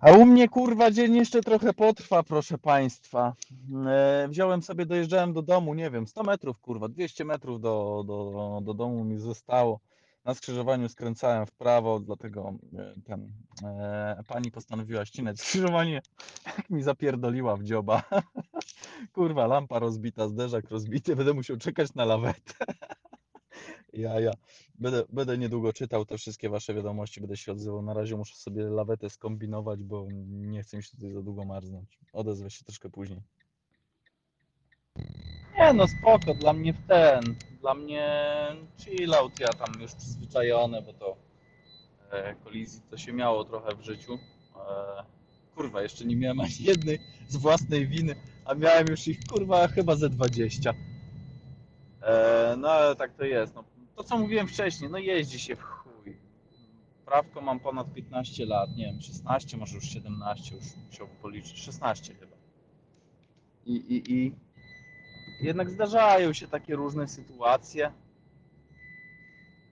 A u mnie kurwa dzień jeszcze trochę potrwa, proszę państwa. E, wziąłem sobie, dojeżdżałem do domu, nie wiem, 100 metrów kurwa, 200 metrów do, do, do domu mi zostało. Na skrzyżowaniu skręcałem w prawo, dlatego e, ten, e, pani postanowiła ścinać skrzyżowanie, jak mi zapierdoliła w dzioba. Kurwa, lampa rozbita, zderzak rozbity, będę musiał czekać na lawetę. Ja, ja. Będę, będę niedługo czytał te wszystkie wasze wiadomości, będę się odzywał. Na razie muszę sobie lawetę skombinować, bo nie chcę mi się tutaj za długo marznąć. Odezwę się troszkę później. Nie no, spoko, dla mnie w ten, dla mnie chill out, ja tam już przyzwyczajony, bo to e, kolizji to się miało trochę w życiu. E, kurwa, jeszcze nie miałem ani jednej z własnej winy, a miałem już ich kurwa chyba ze 20. E, no ale tak to jest. No, to co mówiłem wcześniej, no jeździ się w chuj. Prawko mam ponad 15 lat, nie wiem, 16, może już 17, już musiałbym policzyć, 16 chyba. I, i, i jednak zdarzają się takie różne sytuacje.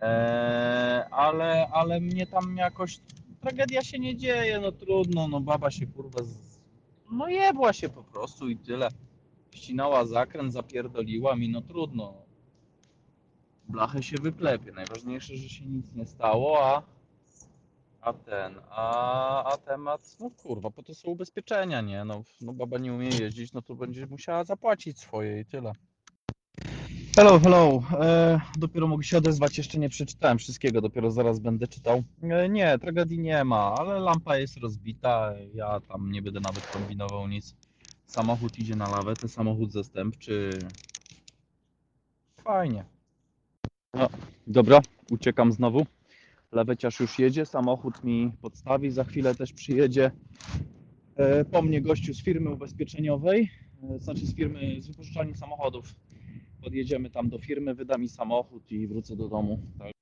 E, ale, ale mnie tam jakoś tragedia się nie dzieje, no trudno, no baba się kurwa z... no jebła się po prostu i tyle. Ścinała zakręt, zapierdoliła mi, no trudno. Blachę się wyklepie. Najważniejsze, że się nic nie stało, a a ten, a, a temat, no kurwa, po to są ubezpieczenia, nie? No, no baba nie umie jeździć, no to będzie musiała zapłacić swoje i tyle. Hello, hello. E, dopiero mogę się odezwać, jeszcze nie przeczytałem wszystkiego, dopiero zaraz będę czytał. E, nie, tragedii nie ma, ale lampa jest rozbita, ja tam nie będę nawet kombinował nic. Samochód idzie na lawetę, samochód zastępczy. Fajnie. No, dobra, uciekam znowu. Laweciarz już jedzie, samochód mi podstawi, za chwilę też przyjedzie e, po mnie gościu z firmy ubezpieczeniowej, e, znaczy z firmy z wypożyczalni samochodów. Podjedziemy tam do firmy, wyda mi samochód i wrócę do domu. Tak.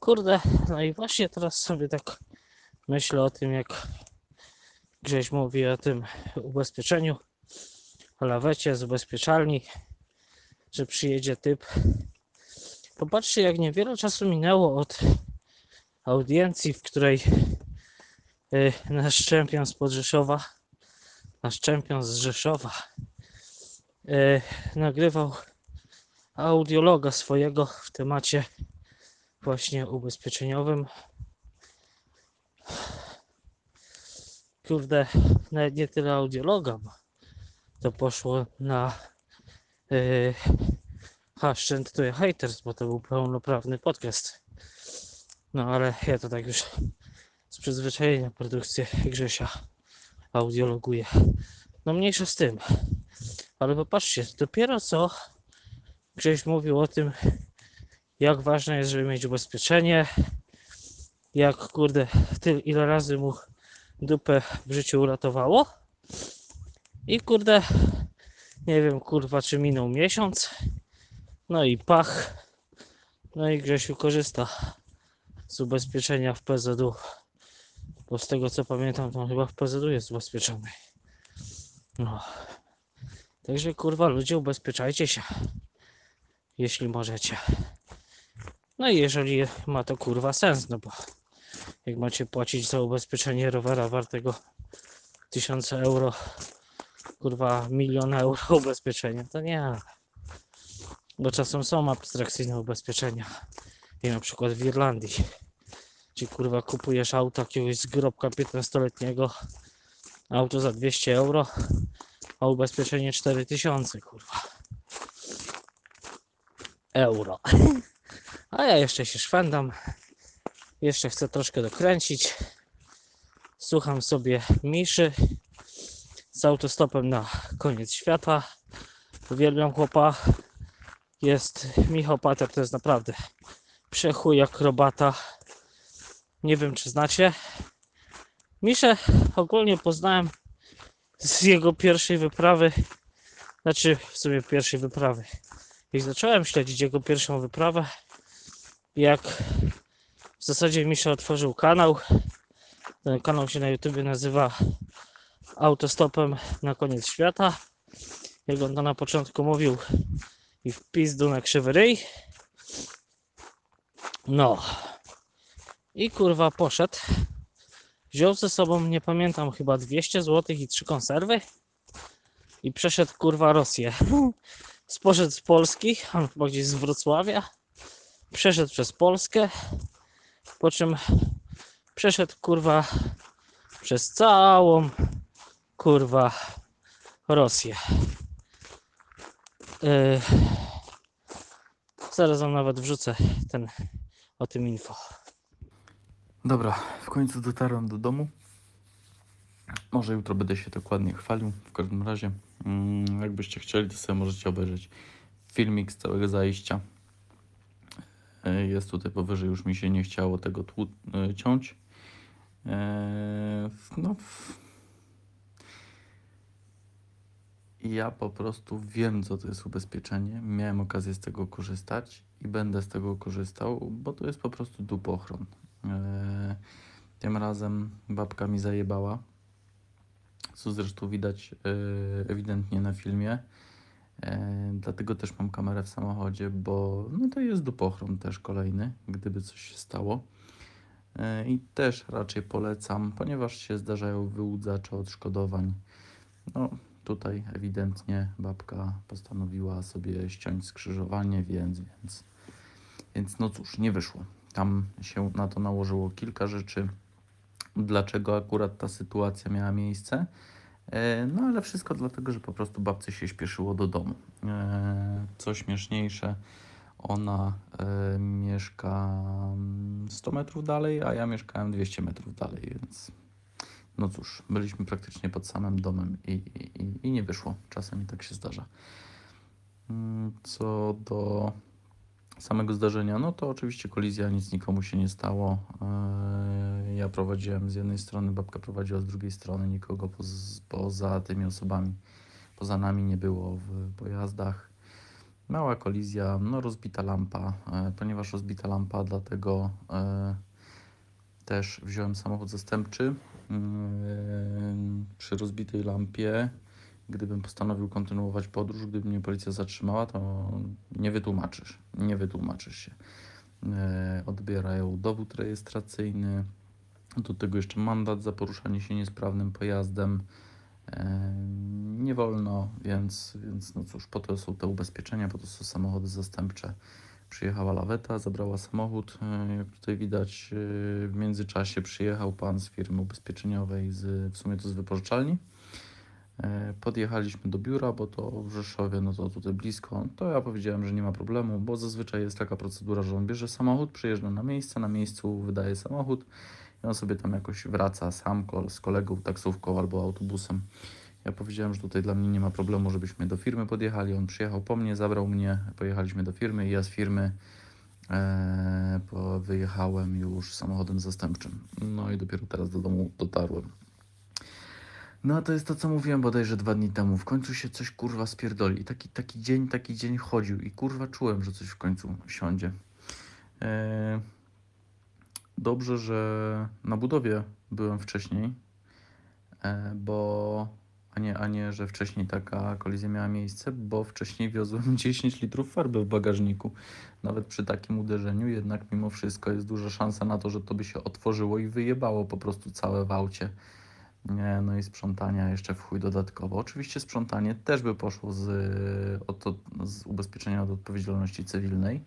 Kurde, no i właśnie teraz sobie tak myślę o tym, jak Grześ mówi o tym ubezpieczeniu, o lawecie z ubezpieczalni, że przyjedzie typ. Popatrzcie, jak niewiele czasu minęło od audiencji, w której y, nasz czempion z Podrzeszowa, nasz czempion z Rzeszowa y, nagrywał audiologa swojego w temacie właśnie ubezpieczeniowym. Kurde, nawet nie tyle audiologa, bo to poszło na hashtag to haters, bo to był pełnoprawny podcast. No ale ja to tak już z przyzwyczajenia produkcję Grzesia audiologuję. No mniejsza z tym. Ale popatrzcie, dopiero co Grześ mówił o tym, jak ważne jest, żeby mieć ubezpieczenie, jak kurde, tyle ile razy mu dupę w życiu uratowało. I kurde, nie wiem kurwa, czy minął miesiąc. No i pach. No i Grzesiu korzysta z ubezpieczenia w PZU. Bo z tego co pamiętam, to chyba w PZU jest ubezpieczony. No. Także kurwa, ludzie, ubezpieczajcie się. Jeśli możecie. No i jeżeli ma to kurwa sens, no bo jak macie płacić za ubezpieczenie rowera wartego 1000 euro, kurwa milion euro ubezpieczenia, to nie. Bo czasem są abstrakcyjne ubezpieczenia. I na przykład w Irlandii, gdzie kurwa kupujesz auto jakiegoś zgrobka 15-letniego, auto za 200 euro, a ubezpieczenie 4000 kurwa euro. A ja jeszcze się szwendam. Jeszcze chcę troszkę dokręcić. Słucham sobie Miszy z autostopem na koniec świata. Uwielbiam chłopa. Jest Michał Pater, to jest naprawdę przechuj akrobata. Nie wiem, czy znacie. Miszę ogólnie poznałem z jego pierwszej wyprawy. Znaczy, w sumie pierwszej wyprawy. Jak zacząłem śledzić jego pierwszą wyprawę, jak w zasadzie Misza otworzył kanał. Ten kanał się na YouTube nazywa Autostopem na koniec świata. Jak on to na początku mówił i w pizdu na krzywy ryj. No. I kurwa poszedł. wziął ze sobą, nie pamiętam, chyba 200 zł i trzy konserwy i przeszedł kurwa Rosję. Sposzedł z Polski, on chyba gdzieś z Wrocławia, przeszedł przez Polskę, po czym przeszedł kurwa przez całą kurwa Rosję. Yy, zaraz wam nawet wrzucę ten o tym info. Dobra, w końcu dotarłem do domu. Może jutro będę się dokładnie chwalił. W każdym razie, mm, jakbyście chcieli, to sobie możecie obejrzeć filmik z całego zajścia. E, Jest tutaj powyżej, już mi się nie chciało tego tłu- e, ciąć. No, ja po prostu wiem, co to jest ubezpieczenie. Miałem okazję z tego korzystać i będę z tego korzystał, bo to jest po prostu dupochron. E, Tym razem babka mi zajebała, co zresztą widać e, ewidentnie na filmie. E, Dlatego też mam kamerę w samochodzie, bo no to jest dupochron też kolejny, gdyby coś się stało. I też raczej polecam, ponieważ się zdarzają wyłudzacze odszkodowań. No, tutaj ewidentnie babka postanowiła sobie ściąć skrzyżowanie, więc, więc, więc no cóż, nie wyszło. Tam się na to nałożyło kilka rzeczy, dlaczego akurat ta sytuacja miała miejsce. E, No ale wszystko dlatego, że po prostu babce się śpieszyło do domu. E, Co śmieszniejsze, ona e, mieszka mm, 100 metrów dalej, a ja mieszkałem 200 metrów dalej, więc no cóż, byliśmy praktycznie pod samym domem i, i, i- nie wyszło. Czasem tak się zdarza. Mm, Co do samego zdarzenia, no to oczywiście kolizja, nic nikomu się nie stało. Eee, Ja prowadziłem z jednej strony, babka prowadziła z drugiej strony, nikogo poz, poza tymi osobami, poza nami nie było w pojazdach. Mała kolizja, no rozbita lampa, e, ponieważ rozbita lampa, dlatego e, też wziąłem samochód zastępczy. Ym, Przy rozbitej lampie, gdybym postanowił kontynuować podróż, gdyby mnie policja zatrzymała, to nie wytłumaczysz, nie wytłumaczysz się. E, Odbierają dowód rejestracyjny, do tego jeszcze mandat za poruszanie się niesprawnym pojazdem. E, Nie wolno, więc, więc no cóż, po to są te ubezpieczenia, po to są samochody zastępcze. Przyjechała laweta, zabrała samochód. E, Jak tutaj widać, e, w międzyczasie przyjechał pan z firmy ubezpieczeniowej, z, w sumie to z wypożyczalni. E, Podjechaliśmy do biura, bo to w Rzeszowie, no to tutaj blisko. To ja powiedziałem, że nie ma problemu, bo zazwyczaj jest taka procedura, że on bierze samochód, przyjeżdża na miejsce, na miejscu wydaje samochód i on sobie tam jakoś wraca sam z kolegą, taksówką albo autobusem. Ja powiedziałem, że tutaj dla mnie nie ma problemu, żebyśmy do firmy podjechali. On przyjechał po mnie, zabrał mnie, pojechaliśmy do firmy i ja z firmy e, wyjechałem już samochodem zastępczym. No i dopiero teraz do domu dotarłem. No to jest to, co mówiłem bodajże dwa dni temu. W końcu się coś kurwa spierdoli. I taki, taki dzień, taki dzień chodził i kurwa czułem, że coś w końcu siądzie. E, dobrze, że na budowie byłem wcześniej, e, bo a nie, a nie, że wcześniej taka kolizja miała miejsce, bo wcześniej wiozłem 10 litrów farby w bagażniku. Nawet przy takim uderzeniu, jednak mimo wszystko jest duża szansa na to, że to by się otworzyło i wyjebało po prostu całe w aucie. Nie, no i sprzątania jeszcze w chuj dodatkowo. Oczywiście sprzątanie też by poszło z, od, z ubezpieczenia od odpowiedzialności cywilnej.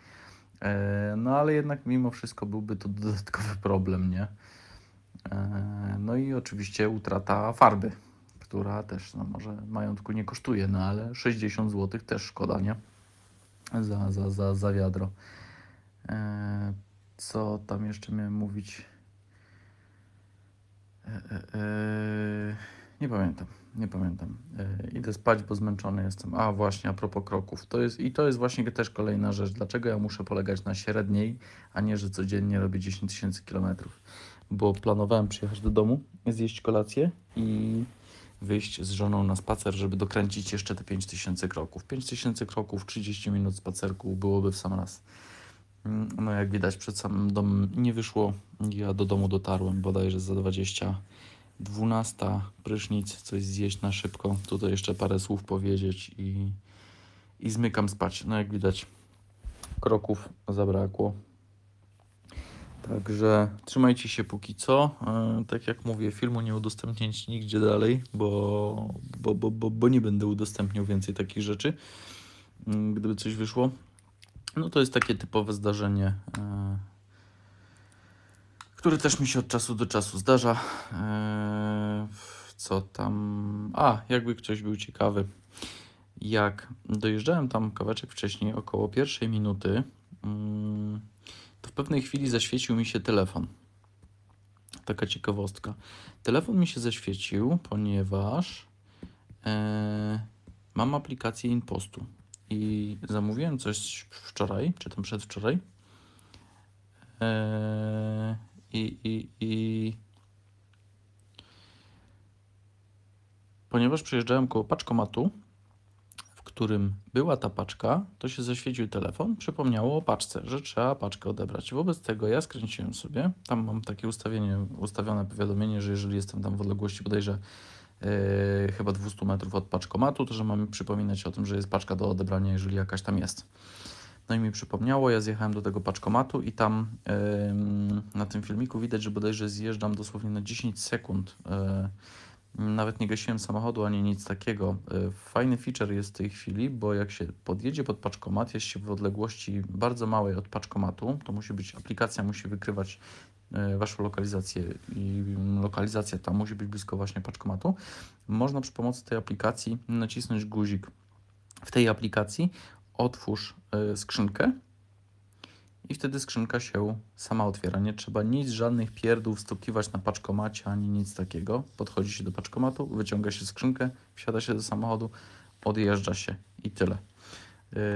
E, No ale jednak mimo wszystko byłby to dodatkowy problem, nie? E, No i oczywiście utrata farby, która też no może majątku nie kosztuje, no ale 60 zł też szkoda, nie? Za, za, za, za wiadro. E, Co tam jeszcze miałem mówić? E, e, nie pamiętam, nie pamiętam. Idę spać, bo zmęczony jestem. A właśnie, a propos kroków. To jest, I to jest właśnie też kolejna rzecz. Dlaczego ja muszę polegać na średniej, a nie, że codziennie robię 10 tysięcy kilometrów? Bo planowałem przyjechać do domu, zjeść kolację i wyjść z żoną na spacer, żeby dokręcić jeszcze te 5 tysięcy kroków. 5 tysięcy kroków, 30 minut spacerku byłoby w sam raz. Mm, No jak widać przed samym domem nie wyszło. Ja do domu dotarłem bodajże za 20. 12 prysznic, coś zjeść na szybko. Tutaj jeszcze parę słów powiedzieć i, i zmykam spać. No jak widać kroków zabrakło. Także trzymajcie się póki co. E, Tak jak mówię, filmu nie udostępniać nigdzie dalej, bo, bo, bo, bo, bo nie będę udostępniał więcej takich rzeczy, mm, gdyby coś wyszło. No to jest takie typowe zdarzenie, e, które też mi się od czasu do czasu zdarza. E, Co tam? A, jakby ktoś był ciekawy. Jak dojeżdżałem tam kawałeczek wcześniej, około pierwszej minuty, mm, to w pewnej chwili zaświecił mi się telefon. Taka ciekawostka. Telefon mi się zaświecił, ponieważ e, mam aplikację InPostu i zamówiłem coś wczoraj, czy tam przedwczoraj. E, i, i, I ponieważ przejeżdżałem koło paczkomatu, którym była ta paczka, to się zaświecił telefon, przypomniało o paczce, że trzeba paczkę odebrać. Wobec tego ja skręciłem sobie, tam mam takie ustawienie, ustawione powiadomienie, że jeżeli jestem tam w odległości bodajże yy, chyba 200 metrów od paczkomatu, to że mamy przypominać o tym, że jest paczka do odebrania, jeżeli jakaś tam jest. No i mi przypomniało, ja zjechałem do tego paczkomatu i tam ym, na tym filmiku widać, że bodajże zjeżdżam dosłownie na 10 sekund. Yy, nawet nie gasiłem samochodu ani nic takiego. Yy, Fajny feature jest w tej chwili, bo jak się podjedzie pod paczkomat, jest się w odległości bardzo małej od paczkomatu, to musi być, aplikacja musi wykrywać yy, Waszą lokalizację i lokalizacja tam musi być blisko właśnie paczkomatu. Można przy pomocy tej aplikacji nacisnąć guzik w tej aplikacji, otwórz y, skrzynkę i wtedy skrzynka się sama otwiera. Nie trzeba nic, żadnych pierdół wstukiwać na paczkomacie ani nic takiego. Podchodzi się do paczkomatu, wyciąga się skrzynkę, wsiada się do samochodu, odjeżdża się i tyle.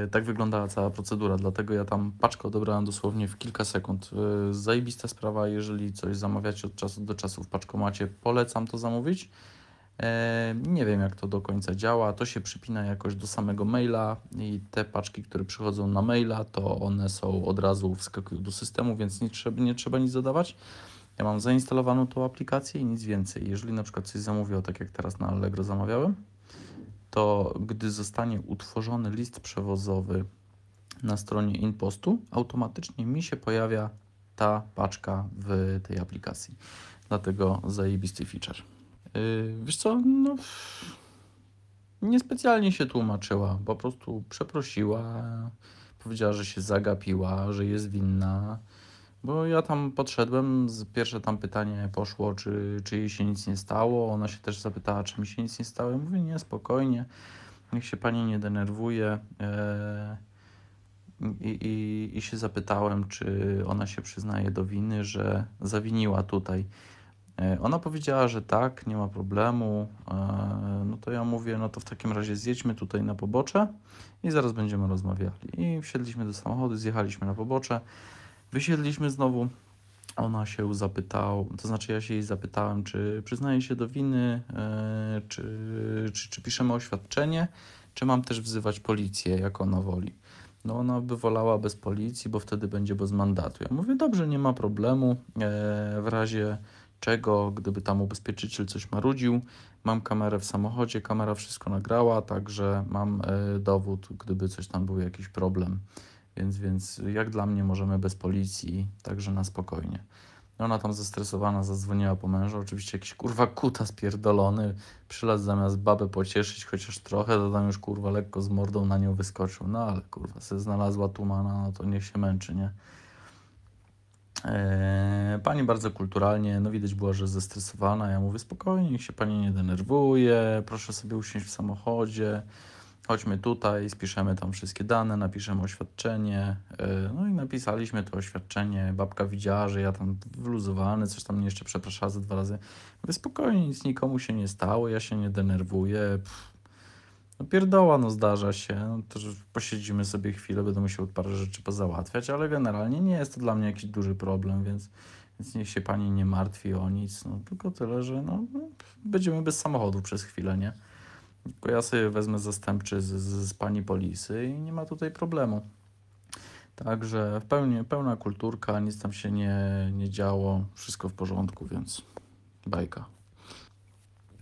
Y, Tak wyglądała cała procedura, dlatego ja tam paczkę odebrałem dosłownie w kilka sekund. Y, Zajebista sprawa, jeżeli coś zamawiacie od czasu do czasu w paczkomacie, polecam to zamówić. E, Nie wiem, jak to do końca działa. To się przypina jakoś do samego maila i te paczki, które przychodzą na maila, to one są od razu wskakują do systemu, więc nie trzeba, nie trzeba nic dodawać. Ja mam zainstalowaną tą aplikację i nic więcej. Jeżeli na przykład coś zamówię, tak jak teraz na Allegro zamawiałem, to gdy zostanie utworzony list przewozowy na stronie InPostu, automatycznie mi się pojawia ta paczka w tej aplikacji. Dlatego zajebisty feature. Yy, wiesz co, no niespecjalnie się tłumaczyła, po prostu przeprosiła, powiedziała, że się zagapiła, że jest winna, bo ja tam podszedłem, pierwsze tam pytanie poszło, czy, czy jej się nic nie stało, ona się też zapytała, czy mi się nic nie stało, mówię, nie, spokojnie, niech się pani nie denerwuje, Yy, i, i, i się zapytałem, czy ona się przyznaje do winy, że zawiniła tutaj. E, Ona powiedziała, że tak, nie ma problemu. E, No to ja mówię, no to w takim razie zjedźmy tutaj na pobocze i zaraz będziemy rozmawiali. I wsiedliśmy do samochodu, zjechaliśmy na pobocze, wysiedliśmy znowu. Ona się zapytała, to znaczy ja się jej zapytałem, czy przyznaje się do winy, e, czy, czy, czy piszemy oświadczenie, czy mam też wzywać policję, jak ona woli. No ona by wolała bez policji, bo wtedy będzie bez mandatu. Ja mówię, dobrze, nie ma problemu. W razie czego, gdyby tam ubezpieczyciel coś marudził, mam kamerę w samochodzie, kamera wszystko nagrała, także mam e, dowód, gdyby coś tam był jakiś problem. Więc, więc jak dla mnie możemy bez policji, także na spokojnie. No Ona tam zestresowana zadzwoniła po męża, oczywiście jakiś kurwa kuta spierdolony, przylazł zamiast babę pocieszyć chociaż trochę, to tam już kurwa lekko z mordą na nią wyskoczył. No ale kurwa, se znalazła tumana, no to niech się męczy, nie? Pani bardzo kulturalnie, no widać było, że zestresowana. Ja mówię spokojnie, niech się pani nie denerwuje, proszę sobie usiąść w samochodzie, chodźmy tutaj, spiszemy tam wszystkie dane, napiszemy oświadczenie. Eee, No i napisaliśmy to oświadczenie. Babka widziała, że ja tam wluzowany, coś tam mnie jeszcze przepraszała ze dwa razy. Mówię spokojnie, nic nikomu się nie stało, ja się nie denerwuję. Pff. No pierdoła, no zdarza się. No, to, posiedzimy sobie chwilę, będę musiał parę rzeczy pozałatwiać, ale generalnie nie jest to dla mnie jakiś duży problem, więc, więc niech się pani nie martwi o nic. No, tylko tyle, że no, będziemy bez samochodu przez chwilę, nie? Tylko ja sobie wezmę zastępczy z, z, z pani polisy i nie ma tutaj problemu. Także w pełni, pełna kulturka, nic tam się nie, nie działo, wszystko w porządku, więc bajka.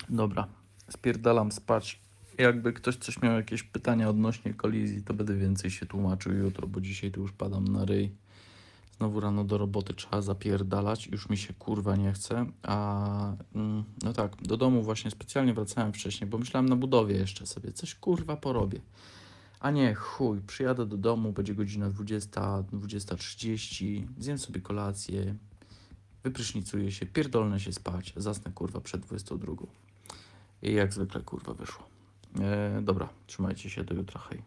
Dobra, spierdalam spać. Jakby ktoś coś miał jakieś pytania odnośnie kolizji, to będę więcej się tłumaczył jutro, bo dzisiaj tu już padam na ryj. Znowu rano do roboty trzeba zapierdalać, już mi się kurwa nie chce. A mm, no tak, do domu właśnie specjalnie wracałem wcześniej, bo myślałem na budowie jeszcze sobie coś kurwa porobię. A nie, chuj, przyjadę do domu, będzie godzina 20, 20.30, zjem sobie kolację, wyprysznicuję się, pierdolnę się spać, zasnę kurwa przed 22. I jak zwykle kurwa wyszło. E, dobra, trzymajcie się, do jutra, hej.